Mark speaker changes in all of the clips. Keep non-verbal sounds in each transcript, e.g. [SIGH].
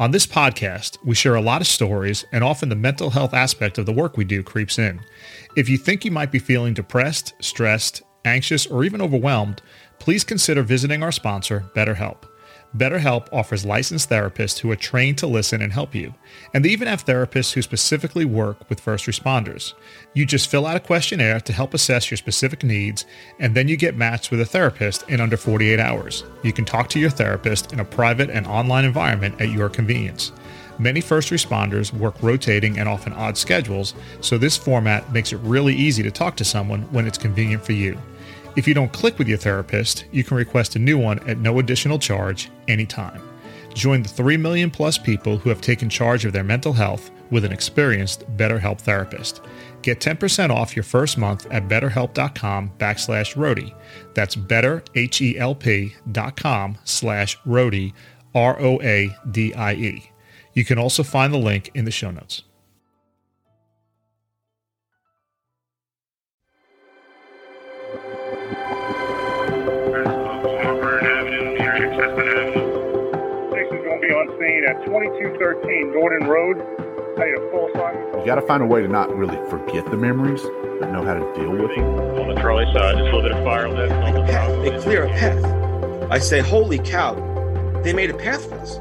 Speaker 1: On this podcast, we share a lot of stories, and often the mental health aspect of the work we do creeps in. If you think you might be feeling depressed, stressed, anxious, or even overwhelmed, please consider visiting our sponsor, BetterHelp. BetterHelp offers licensed therapists who are trained to listen and help you. And they even have therapists who specifically work with first responders. You just fill out a questionnaire to help assess your specific needs, and then you get matched with a therapist in under 48 hours. You can talk to your therapist in a private and online environment at your convenience. Many first responders work rotating and often odd schedules, so this format makes it really easy to talk to someone when it's convenient for you. If you don't click with your therapist, you can request a new one at no additional charge anytime. Join the 3 million plus people who have taken charge of their mental health with an experienced BetterHelp therapist. Get 10% off your first month at betterhelp.com backslash roadie. That's betterhelp.com slash roadie, R-O-A-D-I-E. You can also find the link in the show notes.
Speaker 2: Going to be on scene at 2213 Gordon Road. Paid a full sign.
Speaker 3: You got to find a way to not really forget the memories, but know how to deal with them.
Speaker 4: on the trolley side, just a little bit of fire left on the
Speaker 5: path. They clear a path. I say, holy cow, they made a path for us.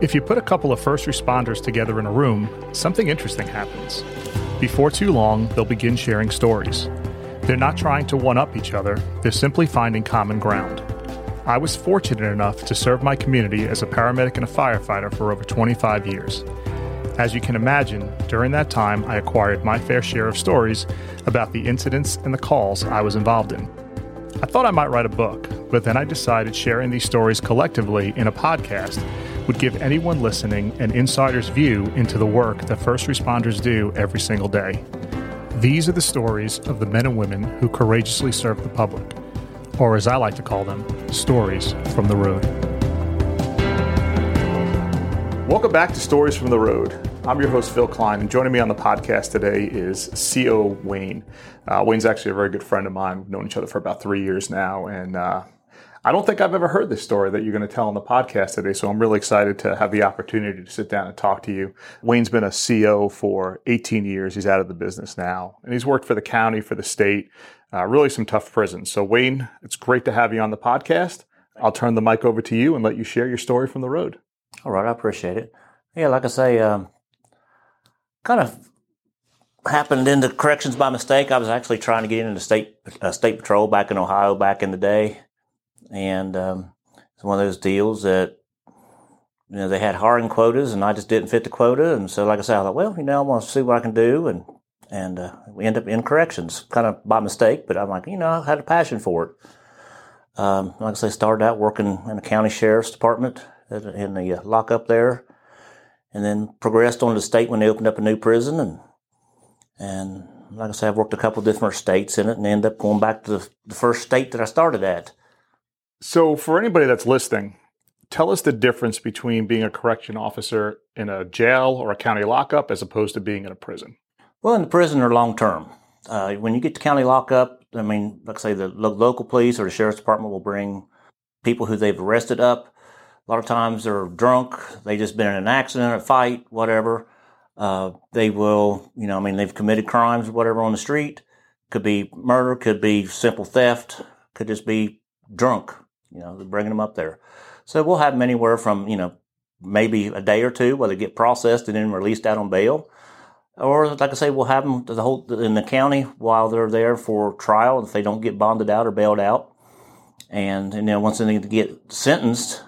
Speaker 1: If you put a couple of first responders together in a room, something interesting happens. Before too long, they'll begin sharing stories. They're not trying to one up each other, they're simply finding common ground. I was fortunate enough to serve my community as a paramedic and a firefighter for over 25 years. As you can imagine, during that time, I acquired my fair share of stories about the incidents and the calls I was involved in. I thought I might write a book, but then I decided sharing these stories collectively in a podcast would give anyone listening an insider's view into the work that first responders do every single day. These are the stories of the men and women who courageously serve the public, or as I like to call them, stories from the road. Welcome back to Stories from the Road. I'm your host, Phil Klein, and joining me on the podcast today is CO Wayne. Uh, Wayne's actually a very good friend of mine. We've known each other for about three years now, and uh, I don't think I've ever heard this story that you're going to tell on the podcast today, so I'm really excited to have the opportunity to sit down and talk to you. Wayne's been a CO for 18 years. He's out of the business now, and he's worked for the county, for the state, uh, really some tough prisons. So, Wayne, it's great to have you on the podcast. I'll turn the mic over to you and let you share your story from the road.
Speaker 6: All right, I appreciate it. Yeah, like I say, um, kind of happened into corrections by mistake. I was actually trying to get into state uh, state patrol back in Ohio back in the day, and um, it's one of those deals that you know they had hiring quotas, and I just didn't fit the quota. And so, like I said, I thought, well, you know, I want to see what I can do, and and uh, we end up in corrections, kind of by mistake. But I'm like, you know, I had a passion for it. Um, like I say, started out working in the county sheriff's department in the uh, lockup there, and then progressed on to the state when they opened up a new prison. And and like I said, I've worked a couple different states in it, and ended up going back to the, the first state that I started at.
Speaker 1: So, for anybody that's listening, tell us the difference between being a correction officer in a jail or a county lockup as opposed to being in a prison.
Speaker 6: Well, in the prison or long term. Uh, when you get to county lockup, I mean, like I say, the lo- local police or the sheriff's department will bring people who they've arrested up. A lot of times they're drunk. They just been in an accident, a fight, whatever. Uh, they will, you know, I mean, they've committed crimes, whatever, on the street. Could be murder, could be simple theft, could just be drunk. You know, they're bringing them up there. So we'll have them anywhere from, you know, maybe a day or two where they get processed and then released out on bail. Or, like I say, we'll have them the whole in the county while they're there for trial if they don't get bonded out or bailed out. And, and then once they get sentenced,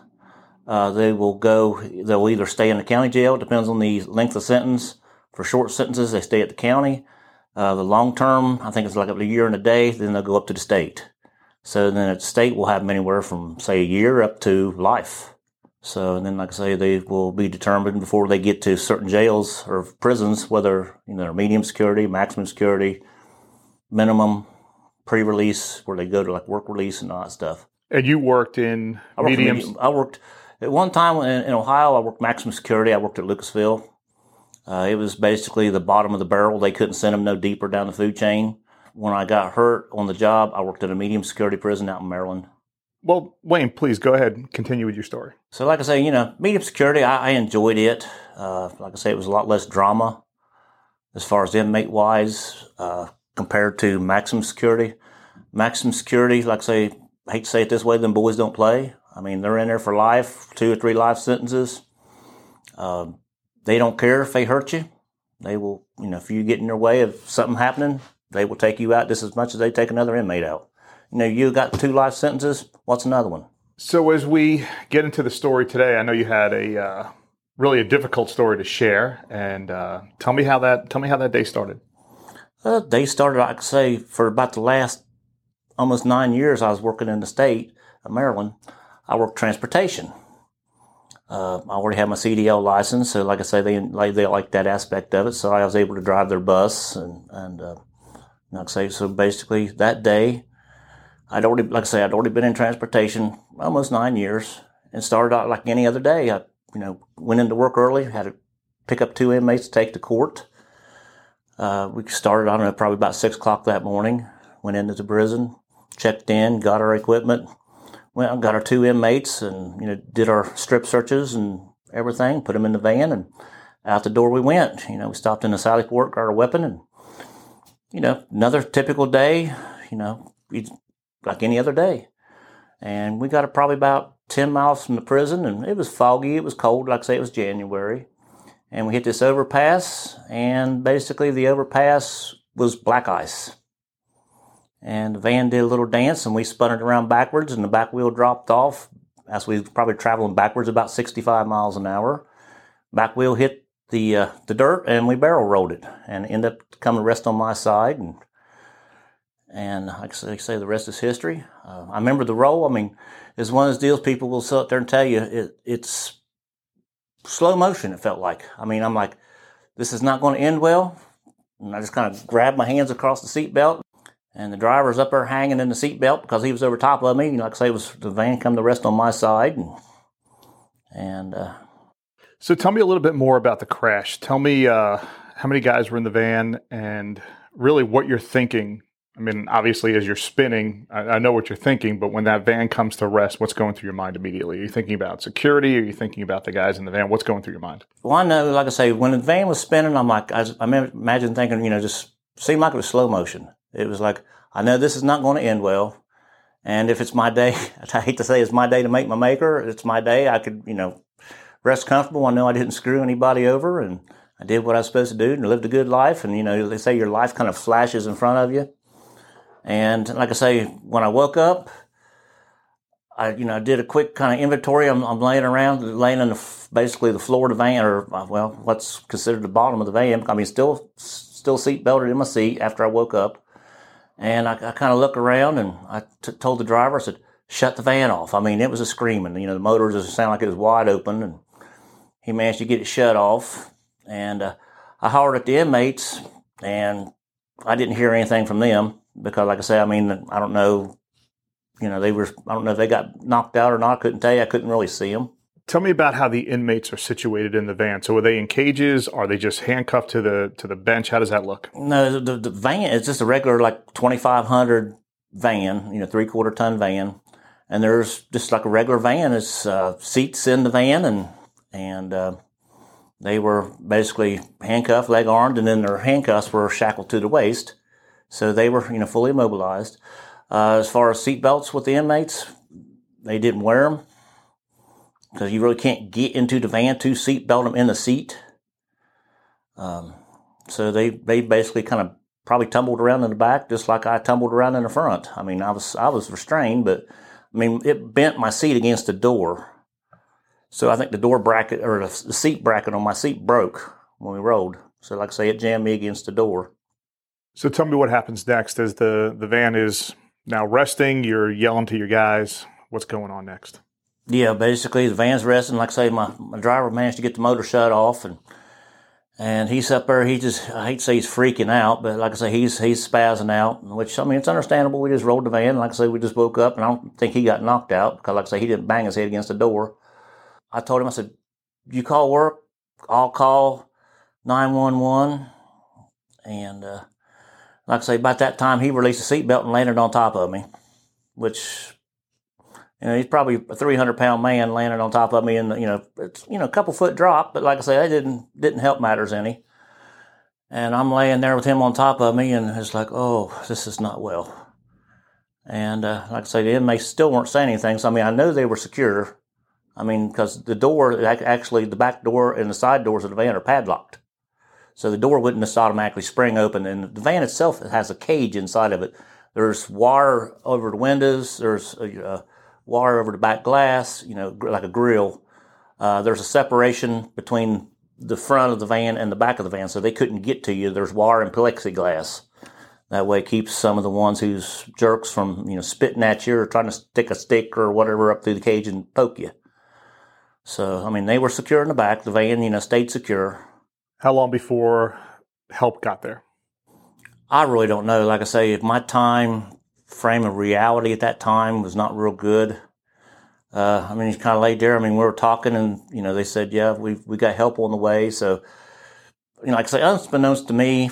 Speaker 6: uh, they will go, they'll either stay in the county jail, it depends on the length of sentence. For short sentences, they stay at the county. Uh, the long term, I think it's like a year and a day, then they'll go up to the state. So then at the state, we'll have them anywhere from, say, a year up to life. So, and then, like I say, they will be determined before they get to certain jails or prisons, whether, you know, they're medium security, maximum security, minimum, pre release, where they go to like work release and all that stuff.
Speaker 1: And you worked in
Speaker 6: I worked,
Speaker 1: medium.
Speaker 6: medium- I worked at one time in, in Ohio. I worked maximum security. I worked at Lucasville. Uh, it was basically the bottom of the barrel. They couldn't send them no deeper down the food chain. When I got hurt on the job, I worked at a medium security prison out in Maryland.
Speaker 7: Well, Wayne, please go ahead and continue with your story.
Speaker 6: So, like I say, you know, medium security, I, I enjoyed it. Uh, like I say, it was a lot less drama as far as inmate wise uh, compared to maximum security. Maximum security, like I say, I hate to say it this way, them boys don't play. I mean, they're in there for life, two or three life sentences. Uh, they don't care if they hurt you. They will, you know, if you get in their way of something happening, they will take you out just as much as they take another inmate out. You know, you got two life sentences. What's another one?
Speaker 7: So as we get into the story today, I know you had a uh, really a difficult story to share, and uh, tell me how that tell me how that day started.
Speaker 6: Uh, they started, I could say, for about the last almost nine years. I was working in the state of Maryland. I worked transportation. Uh, I already had my CDL license, so like I say, they like they like that aspect of it. So I was able to drive their bus, and and uh, like I say, so basically that day, I'd already like I say, I'd already been in transportation almost nine years, and started out like any other day. I you know went into work early, had to pick up two inmates to take to court. Uh, we started, I don't know, probably about six o'clock that morning. Went into the prison, checked in, got our equipment, went and got our two inmates and, you know, did our strip searches and everything, put them in the van and out the door we went. You know, we stopped in the Sally Port, got our weapon and, you know, another typical day, you know, like any other day. And we got probably about 10 miles from the prison and it was foggy. It was cold. Like I say, it was January. And we hit this overpass and basically the overpass was black ice and the van did a little dance and we spun it around backwards and the back wheel dropped off as we were probably traveling backwards about 65 miles an hour. Back wheel hit the uh, the dirt and we barrel rolled it and ended up coming to rest on my side and and like I say, the rest is history. Uh, I remember the roll. I mean, it's one of those deals people will sit there and tell you it, it's slow motion. It felt like. I mean, I'm like, this is not going to end well. And I just kind of grabbed my hands across the seat belt and the driver's up there hanging in the seatbelt because he was over top of me. Like I say, was the van come to rest on my side, and and. Uh,
Speaker 7: so tell me a little bit more about the crash. Tell me uh, how many guys were in the van, and really what you're thinking. I mean, obviously, as you're spinning, I, I know what you're thinking, but when that van comes to rest, what's going through your mind immediately? Are you thinking about security? Are you thinking about the guys in the van? What's going through your mind?
Speaker 6: Well, I know, like I say, when the van was spinning, I'm like, I, I imagine thinking, you know, just seemed like it was slow motion. It was like, I know this is not going to end well. And if it's my day, [LAUGHS] I hate to say it's my day to make my maker. It's my day. I could, you know, rest comfortable. I know I didn't screw anybody over and I did what I was supposed to do and lived a good life. And, you know, they say your life kind of flashes in front of you. And like I say, when I woke up, I, you know, did a quick kind of inventory. I'm, I'm laying around, laying on the, basically the floor of the van, or well, what's considered the bottom of the van. I mean, still, still seat belted in my seat after I woke up. And I, I kind of looked around and I t- told the driver, I said, shut the van off. I mean, it was a screaming. You know, the motor just sounded like it was wide open and he managed to get it shut off. And uh, I hollered at the inmates and I didn't hear anything from them because, like I said, I mean, I don't know, you know, they were, I don't know if they got knocked out or not. I couldn't tell you. I couldn't really see them.
Speaker 7: Tell me about how the inmates are situated in the van. So are they in cages? Are they just handcuffed to the to the bench? How does that look?
Speaker 6: No, the, the van is just a regular like twenty five hundred van, you know, three quarter ton van, and there's just like a regular van. It's uh, seats in the van, and and uh, they were basically handcuffed, leg armed, and then their handcuffs were shackled to the waist, so they were you know fully immobilized. Uh, as far as seat belts with the inmates, they didn't wear them because you really can't get into the van to seat belt them in the seat. Um, so they they basically kind of probably tumbled around in the back just like I tumbled around in the front. I mean, I was I was restrained, but I mean it bent my seat against the door. So I think the door bracket or the seat bracket on my seat broke when we rolled. So like I say, it jammed me against the door.
Speaker 7: So tell me what happens next as the the van is now resting. You're yelling to your guys. What's going on next?
Speaker 6: yeah, basically the van's resting. Like I say, my, my driver managed to get the motor shut off, and and he's up there. He just I hate to say he's freaking out, but like I say, he's he's spazzing out. Which I mean, it's understandable. We just rolled the van. Like I say, we just woke up, and I don't think he got knocked out because, like I say, he didn't bang his head against the door. I told him, I said, "You call work, I'll call nine one one." And uh, like I say, about that time, he released a seatbelt and landed on top of me, which You know, he's probably a 300 pound man landing on top of me, and you know, it's you know a couple foot drop, but like I say, that didn't didn't help matters any. And I'm laying there with him on top of me, and it's like, oh, this is not well. And uh, like I say, the inmates still weren't saying anything. So I mean, I know they were secure. I mean, because the door, actually, the back door and the side doors of the van are padlocked. So the door wouldn't just automatically spring open. And the van itself has a cage inside of it. There's wire over the windows. There's a wire over the back glass, you know, like a grill. Uh, there's a separation between the front of the van and the back of the van, so they couldn't get to you. There's wire and plexiglass. That way, it keeps some of the ones who's jerks from you know spitting at you or trying to stick a stick or whatever up through the cage and poke you. So, I mean, they were secure in the back. The van, you know, stayed secure.
Speaker 7: How long before help got there?
Speaker 6: I really don't know. Like I say, if my time frame of reality at that time was not real good. Uh, I mean, he's kind of laid there. I mean, we were talking, and you know, they said, "Yeah, we we got help on the way." So, you know, like I say, unbeknownst to me,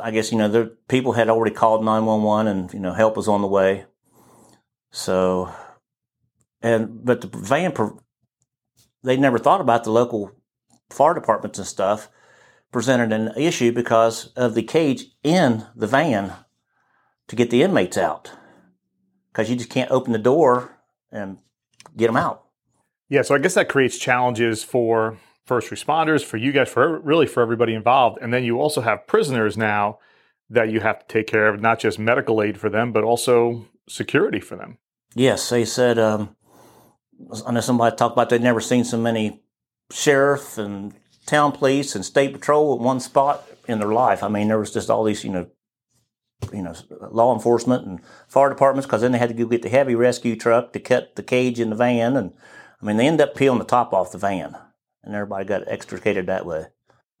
Speaker 6: I guess you know, the people had already called nine one one, and you know, help was on the way. So, and but the van, they never thought about the local fire departments and stuff presented an issue because of the cage in the van to get the inmates out because you just can't open the door and get them out.
Speaker 7: Yeah, so I guess that creates challenges for first responders, for you guys, for really for everybody involved. And then you also have prisoners now that you have to take care of, not just medical aid for them, but also security for them.
Speaker 6: Yes, they said. Um, I know somebody talked about they'd never seen so many sheriff and town police and state patrol at one spot in their life. I mean, there was just all these, you know, you know, law enforcement and fire departments because then they had to go get the heavy rescue truck to cut the cage in the van. And I mean, they end up peeling the top off the van and everybody got extricated that way.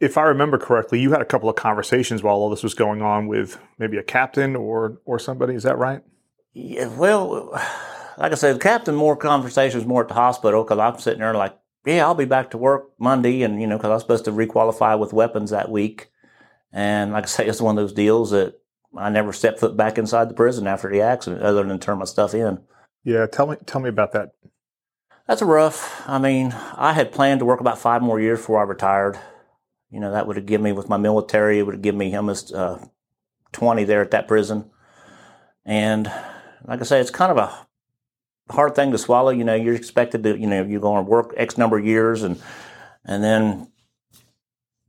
Speaker 7: If I remember correctly, you had a couple of conversations while all this was going on with maybe a captain or, or somebody. Is that right?
Speaker 6: Yeah, well, like I said, the captain, more conversations more at the hospital because I'm sitting there like, yeah, I'll be back to work Monday. And, you know, because I was supposed to requalify with weapons that week. And like I say, it's one of those deals that I never stepped foot back inside the prison after the accident, other than turn my stuff in.
Speaker 7: Yeah, tell me tell me about that.
Speaker 6: That's a rough. I mean, I had planned to work about five more years before I retired. You know, that would have given me with my military. It would have given me almost uh, twenty there at that prison. And like I say, it's kind of a hard thing to swallow. You know, you're expected to, you know, you're going to work X number of years, and and then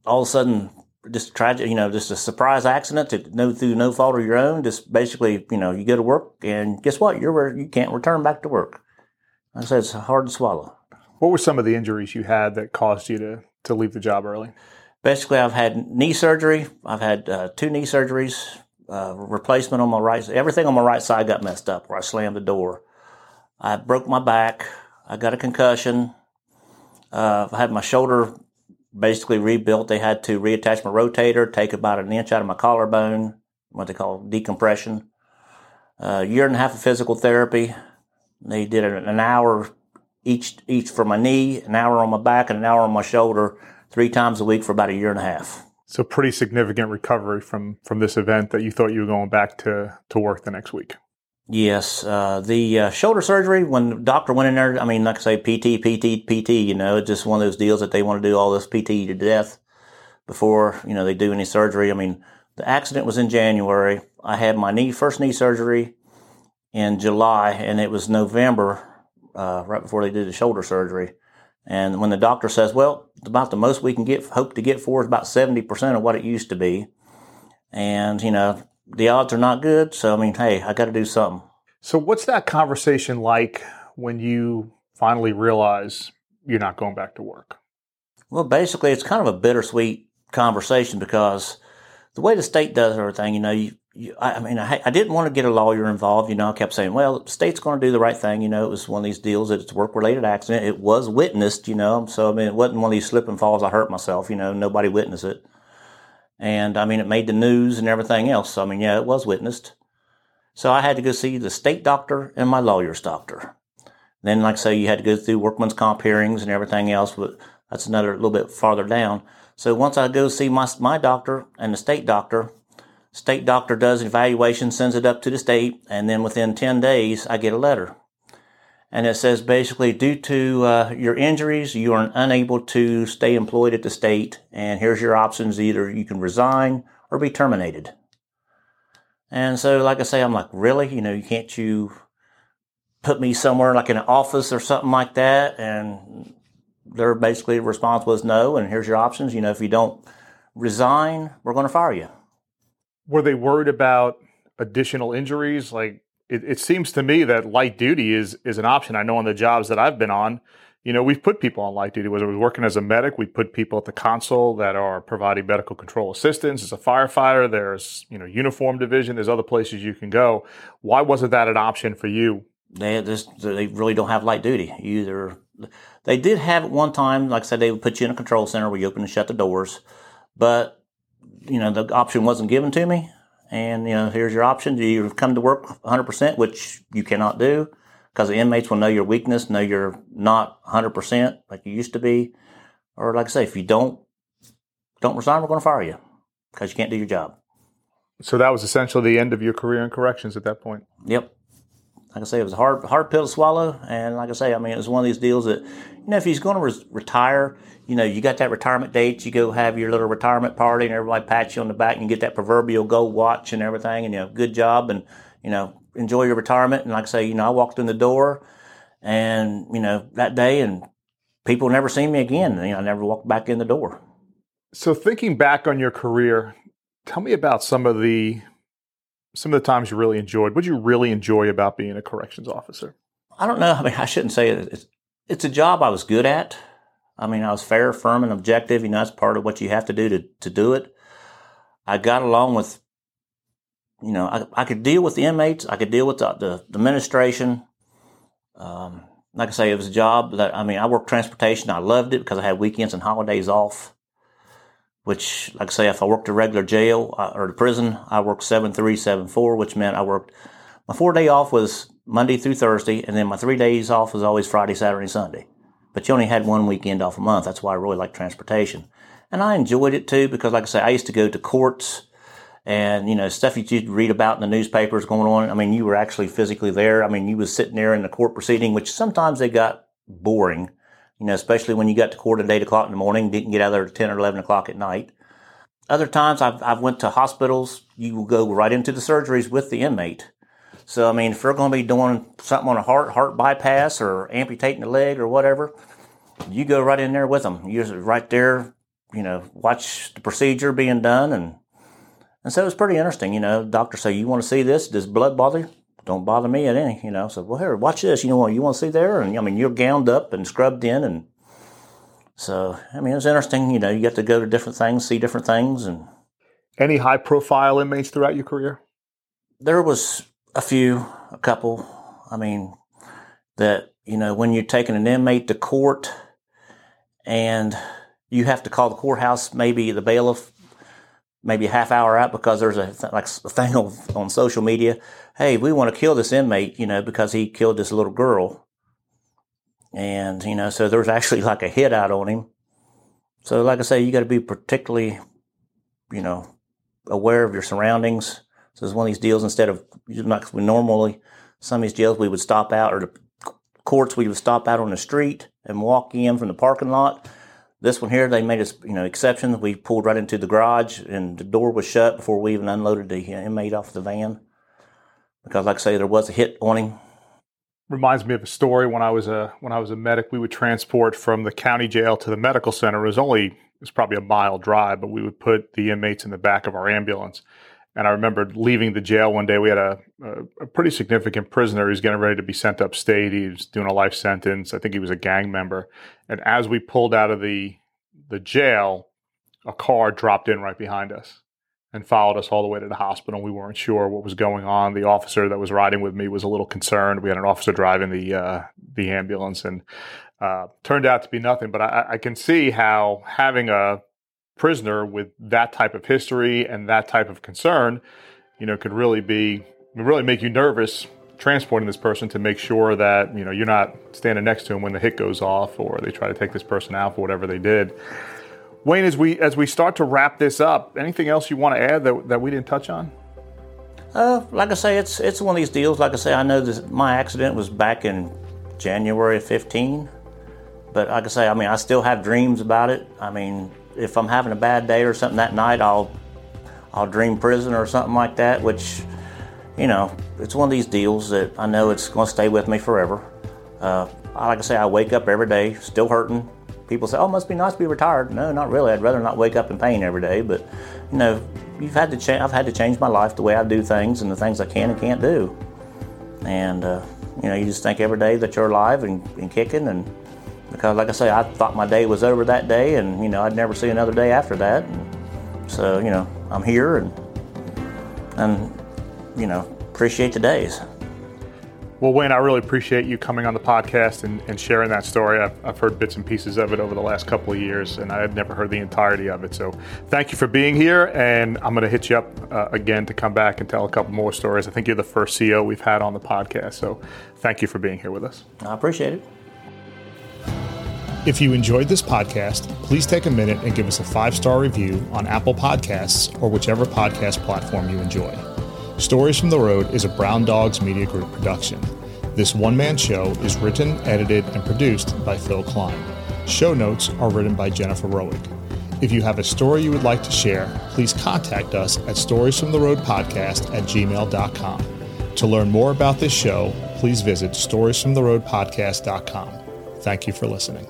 Speaker 6: all of a sudden just tragic, you know, just a surprise accident to no through no fault of your own. Just basically, you know, you go to work and guess what? You're you can't return back to work. I said it's hard to swallow.
Speaker 7: What were some of the injuries you had that caused you to to leave the job early?
Speaker 6: Basically, I've had knee surgery. I've had uh, two knee surgeries, uh, replacement on my right. Everything on my right side got messed up where I slammed the door. I broke my back. I got a concussion. Uh, I had my shoulder basically rebuilt. They had to reattach my rotator, take about an inch out of my collarbone, what they call decompression. A uh, year and a half of physical therapy. They did an hour each each for my knee, an hour on my back, and an hour on my shoulder, three times a week for about a year and a half.
Speaker 7: So pretty significant recovery from from this event that you thought you were going back to to work the next week.
Speaker 6: Yes, uh, the uh, shoulder surgery. When the doctor went in there, I mean, like I say, PT, PT, PT. You know, it's just one of those deals that they want to do all this PT to death before you know they do any surgery. I mean, the accident was in January. I had my knee first knee surgery in July, and it was November uh, right before they did the shoulder surgery. And when the doctor says, "Well, about the most we can get, hope to get for is about seventy percent of what it used to be," and you know the odds are not good. So, I mean, hey, I got to do something.
Speaker 7: So, what's that conversation like when you finally realize you're not going back to work?
Speaker 6: Well, basically, it's kind of a bittersweet conversation because the way the state does everything, you know, you, you I, mean, I, I, didn't want to get a lawyer involved. You know, I kept saying, well, the state's going to do the right thing. You know, it was one of these deals that it's work related accident. It was witnessed, you know, so I mean, it wasn't one of these slip and falls. I hurt myself, you know, nobody witnessed it. And I mean, it made the news and everything else. So, I mean, yeah, it was witnessed. So I had to go see the state doctor and my lawyer's doctor. Then, like I say, you had to go through workman's comp hearings and everything else, but that's another little bit farther down. So once I go see my, my doctor and the state doctor, state doctor does an evaluation, sends it up to the state, and then within 10 days, I get a letter. And it says basically due to uh, your injuries you are unable to stay employed at the state and here's your options. Either you can resign or be terminated. And so like i say i'm like really? You know you can't you put me somewhere like in an office or something like that? And their basically response was no and here's your options. You know if you don't resign we're going to fire you.
Speaker 7: Were they worried about additional injuries? Like it, it seems to me that light duty is is an option. I know on the jobs that I've been on, you know, we've put people on light duty. Whether we're working as a medic, we put people at the console that are providing medical control assistance. As a firefighter, there's you know uniform division. There's other places you can go. Why wasn't that an option for you?
Speaker 6: They just they really don't have light duty. either they did have it one time. Like I said, they would put you in a control center where you open and shut the doors, but you know the option wasn't given to me and you know here's your option. Do you come to work 100%, which you cannot do because the inmates will know your weakness, know you're not 100% like you used to be, or like I say, if you don't don't resign, we're going to fire you because you can't do your job.
Speaker 7: So that was essentially the end of your career in corrections at that point.
Speaker 6: Yep. Like I say, it was a hard hard pill to swallow, and like I say, I mean, it was one of these deals that you know if he's going to re- retire, you know, you got that retirement date, you go have your little retirement party and everybody pats you on the back and you get that proverbial gold watch and everything and, you know, good job and, you know, enjoy your retirement. And like I say, you know, I walked in the door and, you know, that day and people never seen me again. You know, I never walked back in the door.
Speaker 7: So thinking back on your career, tell me about some of the some of the times you really enjoyed. What did you really enjoy about being a corrections officer?
Speaker 6: I don't know. I mean, I shouldn't say it. It's, it's a job I was good at. I mean, I was fair, firm, and objective. You know, that's part of what you have to do to, to do it. I got along with, you know, I, I could deal with the inmates. I could deal with the, the, the administration. Um, like I say, it was a job that, I mean, I worked transportation. I loved it because I had weekends and holidays off, which, like I say, if I worked a regular jail uh, or the prison, I worked 7 3, 7 4, which meant I worked, my four day off was Monday through Thursday, and then my three days off was always Friday, Saturday, Sunday but you only had one weekend off a month. That's why I really like transportation. And I enjoyed it too because, like I say, I used to go to courts and, you know, stuff that you would read about in the newspapers going on. I mean, you were actually physically there. I mean, you was sitting there in the court proceeding, which sometimes they got boring, you know, especially when you got to court at 8 o'clock in the morning, didn't get out there at 10 or 11 o'clock at night. Other times I've, I've went to hospitals. You will go right into the surgeries with the inmate so, I mean, if they're going to be doing something on a heart, heart bypass or amputating a leg or whatever, you go right in there with them. You're right there, you know, watch the procedure being done. And, and so it was pretty interesting. You know, doctor say, you want to see this? Does blood bother you? Don't bother me at any, you know. So, well, here, watch this. You know what you want to see there? And I mean, you're gowned up and scrubbed in. And so, I mean, it's interesting. You know, you get to go to different things, see different things. And
Speaker 7: any high profile inmates throughout your career?
Speaker 6: There was a few, a couple. I mean, that, you know, when you're taking an inmate to court and you have to call the courthouse, maybe the bailiff, maybe a half hour out because there's a like a thing on, on social media. Hey, we want to kill this inmate, you know, because he killed this little girl. And, you know, so there's actually like a hit out on him. So, like I say, you got to be particularly, you know, aware of your surroundings so it's one of these deals instead of like normally some of these jails we would stop out or the courts we would stop out on the street and walk in from the parking lot. This one here, they made us, you know, exceptions. We pulled right into the garage and the door was shut before we even unloaded the inmate off the van. Because like I say, there was a hit on him.
Speaker 7: Reminds me of a story when I was a when I was a medic. We would transport from the county jail to the medical center. It was only it was probably a mile drive, but we would put the inmates in the back of our ambulance and I remember leaving the jail one day. We had a, a, a pretty significant prisoner. Was getting ready to be sent upstate. He was doing a life sentence. I think he was a gang member. And as we pulled out of the the jail, a car dropped in right behind us and followed us all the way to the hospital. We weren't sure what was going on. The officer that was riding with me was a little concerned. We had an officer driving the uh, the ambulance, and uh, turned out to be nothing. But I, I can see how having a prisoner with that type of history and that type of concern, you know, could really be really make you nervous transporting this person to make sure that you know you're not standing next to him when the hit goes off or they try to take this person out for whatever they did. Wayne, as we as we start to wrap this up, anything else you want to add that, that we didn't touch on?
Speaker 6: Uh, like I say, it's it's one of these deals. Like I say, I know this, my accident was back in January of 15. But like I say, I mean, I still have dreams about it. I mean, if I'm having a bad day or something that night, I'll I'll dream prison or something like that, which, you know, it's one of these deals that I know it's going to stay with me forever. Uh, like I say, I wake up every day still hurting. People say, "Oh, must be nice to be retired." No, not really. I'd rather not wake up in pain every day. But you know, you've had to change. I've had to change my life the way I do things and the things I can and can't do. And uh, you know, you just think every day that you're alive and, and kicking. And because, like I say, I thought my day was over that day, and you know, I'd never see another day after that. And so, you know, I'm here and and you know, appreciate the days.
Speaker 7: Well, Wayne, I really appreciate you coming on the podcast and, and sharing that story. I've, I've, heard bits and pieces of it over the last couple of years, and I had never heard the entirety of it. So, thank you for being here. And I'm going to hit you up uh, again to come back and tell a couple more stories. I think you're the first CO we've had on the podcast. So, thank you for being here with us.
Speaker 6: I appreciate it.
Speaker 1: If you enjoyed this podcast, please take a minute and give us a five star review on Apple Podcasts or whichever podcast platform you enjoy. Stories from the Road is a Brown Dogs Media Group production. This one man show is written, edited, and produced by Phil Klein. Show notes are written by Jennifer Roig. If you have a story you would like to share, please contact us at storiesfromtheroadpodcast at gmail.com. To learn more about this show, please visit storiesfromtheroadpodcast.com. Thank you for listening.